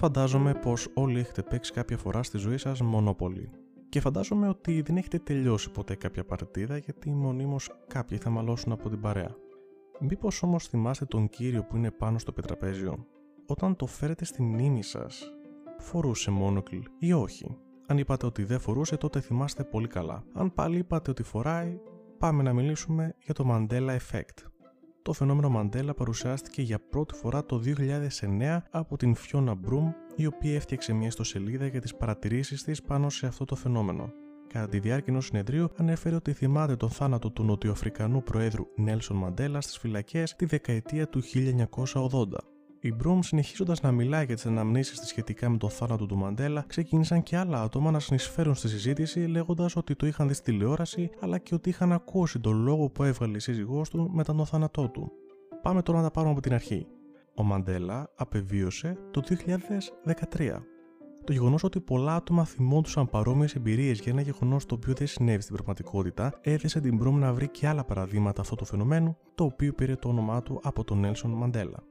Φαντάζομαι πως όλοι έχετε παίξει κάποια φορά στη ζωή σας Monopoly. Και φαντάζομαι ότι δεν έχετε τελειώσει ποτέ κάποια παρτίδα γιατί μονίμως κάποιοι θα μαλώσουν από την παρέα. Μήπως όμως θυμάστε τον κύριο που είναι πάνω στο πετραπέζιο; Όταν το φέρετε στη μνήμη σας, φορούσε μόνοκλ ή όχι; Αν είπατε ότι δεν φορούσε, τότε θυμάστε πολύ καλά. Αν πάλι είπατε ότι φοράει, πάμε να μιλήσουμε για το Mandela Effect. Το φαινόμενο Mandela παρουσιάστηκε για πρώτη φορά το 2009 από την Fiona Broom, η οποία έφτιαξε μια ιστοσελίδα για τις παρατηρήσεις της πάνω σε αυτό το φαινόμενο. Κατά τη διάρκεια ενός συνεδρίου, ανέφερε ότι θυμάται τον θάνατο του Νοτιοαφρικανού Προέδρου Νέλσον Μαντέλα στις φυλακές τη δεκαετία του 1980. Η Μπρούμ, συνεχίζοντας να μιλάει για τις αναμνήσεις της σχετικά με τον θάνατο του Μαντέλα, ξεκίνησαν και άλλα άτομα να συνεισφέρουν στη συζήτηση, λέγοντας ότι το είχαν δει στη τηλεόραση, αλλά και ότι είχαν ακούσει τον λόγο που έβγαλε η σύζυγός του μετά τον θάνατό του. Πάμε τώρα να τα πάρουμε από την αρχή. Ο Μαντέλα απεβίωσε το 2013. Το γεγονός ότι πολλά άτομα θυμόντουσαν παρόμοιες εμπειρίες για ένα γεγονός το οποίο δεν συνέβη στην πραγματικότητα, έθεσε την Μπρούμ να βρει και άλλα παραδείγματα αυτού του φαινομένου, το οποίο πήρε το όνομά του από τον Νέλσον Μαντέλα.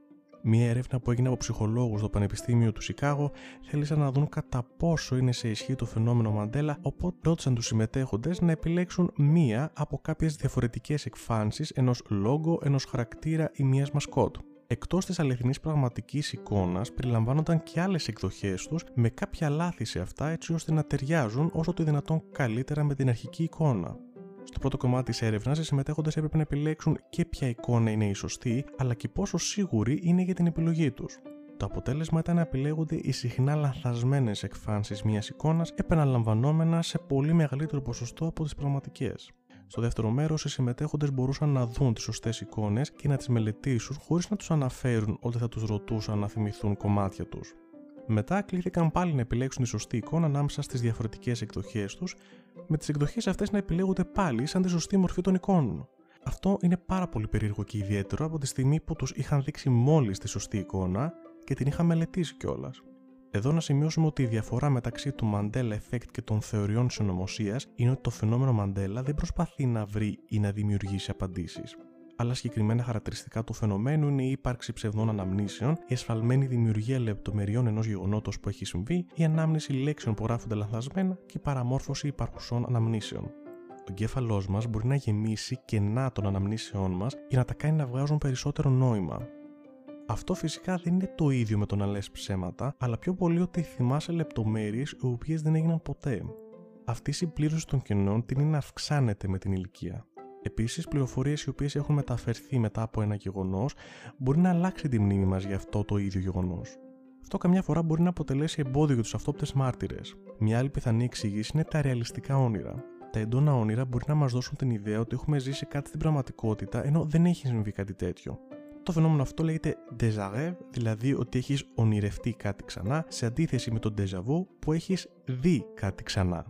Μία έρευνα που έγινε από ψυχολόγους στο Πανεπιστήμιο του Σικάγο θέλησαν να δουν κατά πόσο είναι σε ισχύ το φαινόμενο Μαντέλα, οπότε ρώτησαν τους συμμετέχοντες να επιλέξουν μία από κάποιες διαφορετικές εκφάνσεις ενός λόγο, ενός χαρακτήρα ή μία μασκότ. Εκτός της αληθινής πραγματικής εικόνας, περιλαμβάνονταν και άλλες εκδοχές τους με κάποια λάθη σε αυτά έτσι ώστε να ταιριάζουν όσο το δυνατόν καλύτερα με την αρχική εικόνα. Στο πρώτο κομμάτι της έρευνας, οι συμμετέχοντες έπρεπε να επιλέξουν και ποια εικόνα είναι η σωστή, αλλά και πόσο σίγουροι είναι για την επιλογή τους. Το αποτέλεσμα ήταν να επιλέγονται οι συχνά λανθασμένες εκφάνσεις μιας εικόνας, επαναλαμβανόμενα σε πολύ μεγαλύτερο ποσοστό από τις πραγματικές. Στο δεύτερο μέρος, οι συμμετέχοντες μπορούσαν να δουν τις σωστές εικόνες και να τις μελετήσουν χωρίς να τους αναφέρουν ότι θα τους ρωτούσαν να θυμηθούν κομμάτια τους. Μετά κλήθηκαν πάλι να επιλέξουν τη σωστή εικόνα ανάμεσα στις διαφορετικές εκδοχές τους, με τις εκδοχές αυτές να επιλέγονται πάλι σαν τη σωστή μορφή των εικόνων. Αυτό είναι πάρα πολύ περίεργο και ιδιαίτερο από τη στιγμή που τους είχαν δείξει μόλις τη σωστή εικόνα και την είχαν μελετήσει κιόλας. Εδώ να σημειώσουμε ότι η διαφορά μεταξύ του Mandela Effect και των θεωριών συνωμοσία είναι ότι το φαινόμενο Mandela δεν προσπαθεί να βρει ή να δημιουργήσει απαντήσεις. Άλλα συγκεκριμένα χαρακτηριστικά του φαινομένου είναι η ύπαρξη ψευδών αναμνήσεων, η εσφαλμένη δημιουργία λεπτομεριών ενός γεγονότος που έχει συμβεί, η ανάμνηση λέξεων που γράφονται λανθασμένα και η παραμόρφωση υπαρχουσών αναμνήσεων. Ο εγκέφαλός μας μπορεί να γεμίσει κενά των αναμνήσεών μας για να τα κάνει να βγάζουν περισσότερο νόημα. Αυτό φυσικά δεν είναι το ίδιο με το να λες ψέματα, αλλά πιο πολύ ότι θυμάσαι λεπτομέρειες οι οποίες δεν έγιναν ποτέ. Αυτή η συμπλήρωση των κενών τείνει να αυξάνεται με την ηλικία. Επίσης, πληροφορίες οι οποίες έχουν μεταφερθεί μετά από ένα γεγονός μπορεί να αλλάξει τη μνήμη μας για αυτό το ίδιο γεγονός. Αυτό καμιά φορά μπορεί να αποτελέσει εμπόδιο για τους αυτόπτες μάρτυρες. Μια άλλη πιθανή εξήγηση είναι τα ρεαλιστικά όνειρα. Τα εντόνα όνειρα μπορεί να μας δώσουν την ιδέα ότι έχουμε ζήσει κάτι στην πραγματικότητα ενώ δεν έχει συμβεί κάτι τέτοιο. Το φαινόμενο αυτό λέγεται déjà vu, δηλαδή ότι έχεις ονειρευτεί κάτι ξανά, σε αντίθεση με το déjà vu που έχεις δει κάτι ξανά.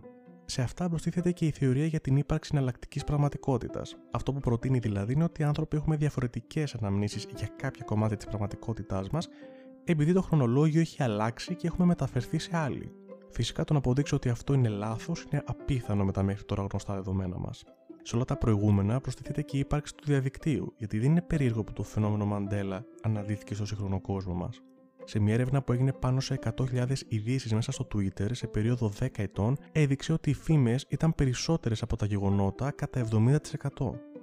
Σε αυτά προστίθεται και η θεωρία για την ύπαρξη εναλλακτικής πραγματικότητας. Αυτό που προτείνει δηλαδή είναι ότι οι άνθρωποι έχουμε διαφορετικές αναμνήσεις για κάποια κομμάτια της πραγματικότητάς μας, επειδή το χρονολόγιο έχει αλλάξει και έχουμε μεταφερθεί σε άλλη. Φυσικά το να αποδείξω ότι αυτό είναι λάθος είναι απίθανο με τα μέχρι τώρα γνωστά δεδομένα μας. Σε όλα τα προηγούμενα προστίθεται και η ύπαρξη του διαδικτύου, γιατί δεν είναι περίεργο που το φαινόμενο Μαντέλα αναδύθηκε στο σύγχρονο κόσμο μας. Σε μια έρευνα που έγινε πάνω σε 100.000 ειδήσεις μέσα στο Twitter σε περίοδο 10 ετών, έδειξε ότι οι φήμες ήταν περισσότερες από τα γεγονότα κατά 70%.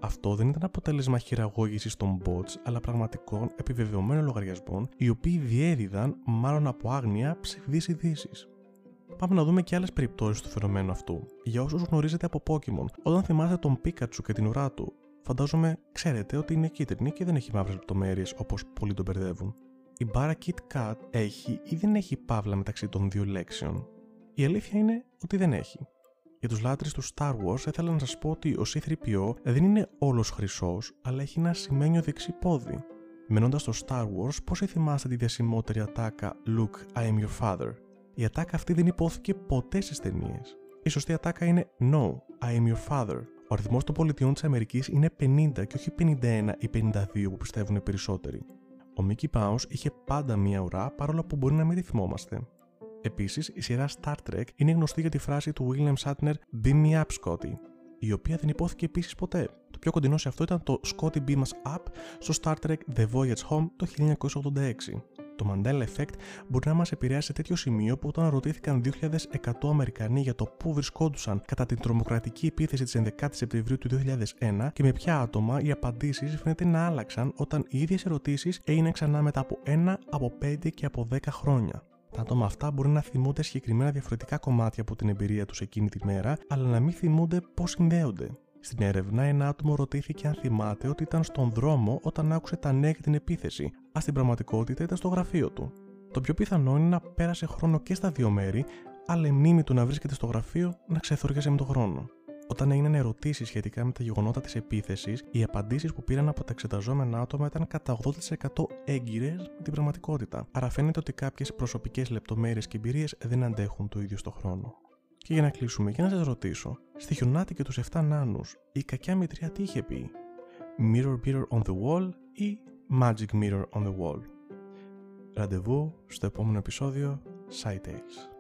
Αυτό δεν ήταν αποτέλεσμα χειραγώγησης των bots, αλλά πραγματικών επιβεβαιωμένων λογαριασμών, οι οποίοι διέδιδαν, μάλλον από άγνοια, ψευδείς ειδήσεις. Πάμε να δούμε και άλλες περιπτώσεις του φαινομένου αυτού. Για όσους γνωρίζετε από Pokémon, όταν θυμάστε τον Pikachu και την ουρά του, φαντάζομαι ξέρετε ότι είναι κίτρινη και δεν έχει μαύρες λεπτομέρειες όπως πολλοί τον μπερδεύουν. Η μπάρα Kit Kat έχει ή δεν έχει παύλα μεταξύ των δύο λέξεων. Η αλήθεια είναι ότι δεν έχει. Για τους λάτρε του Star Wars θα ήθελα να σας πω ότι ο C3PO δεν είναι όλος χρυσός, αλλά έχει ένα σημαίνιο δεξί πόδι. Μένοντα στο Star Wars, πώς θυμάστε τη διασημότερη ατάκα Luke, I am your father. Η ατάκα αυτή δεν υπόθηκε ποτέ στις ταινίες. Η σωστή ατάκα είναι No, I am your father. Ο αριθμός των πολιτιών της Αμερικής είναι 50 και όχι 51 ή 52 που πιστεύουν οι περισσότεροι. Ο Mickey Mouse είχε πάντα μία ουρά παρόλο που μπορεί να μην τη θυμόμαστε. Επίσης, η σειρά Star Trek είναι γνωστή για τη φράση του William Shatner Beam me up, Scotty, η οποία δεν υπόθηκε επίσης ποτέ. Το πιο κοντινό σε αυτό ήταν το Scotty Beam us up στο Star Trek The Voyage Home το 1986. Το Mandela Effect μπορεί να μας επηρεάσει σε τέτοιο σημείο που όταν ρωτήθηκαν 2.100 Αμερικανοί για το πού βρισκόντουσαν κατά την τρομοκρατική επίθεση της 11η Σεπτεμβρίου του 2001 και με ποια άτομα, οι απαντήσεις φαίνεται να άλλαξαν όταν οι ίδιες ερωτήσεις έγιναν ξανά μετά από 1, από 5 και από 10 χρόνια. Τα άτομα αυτά μπορεί να θυμούνται συγκεκριμένα διαφορετικά κομμάτια από την εμπειρία τους εκείνη τη μέρα, αλλά να μην θυμούνται πώς συνδέονται. Στην έρευνα, ένα άτομο ρωτήθηκε αν θυμάται ότι ήταν στον δρόμο όταν άκουσε τα νέα για την επίθεση, α στην πραγματικότητα ήταν στο γραφείο του. Το πιο πιθανό είναι να πέρασε χρόνο και στα δύο μέρη, αλλά η μνήμη του να βρίσκεται στο γραφείο να ξεθοριάζει με τον χρόνο. Όταν έγιναν ερωτήσεις σχετικά με τα γεγονότα της επίθεσης, οι απαντήσεις που πήραν από τα εξεταζόμενα άτομα ήταν κατά 80% έγκυρες με την πραγματικότητα. Άρα φαίνεται ότι κάποιες προσωπικές λεπτομέρειες και εμπειρίες δεν αντέχουν το ίδιο στο χρόνο. Και για να κλείσουμε, και να σας ρωτήσω, στη χιονάτη και τους 7 νάνους, η κακιά μητριά τι είχε πει, Mirror Mirror on the Wall ή Magic Mirror on the Wall. Ραντεβού στο επόμενο επεισόδιο Side Tales.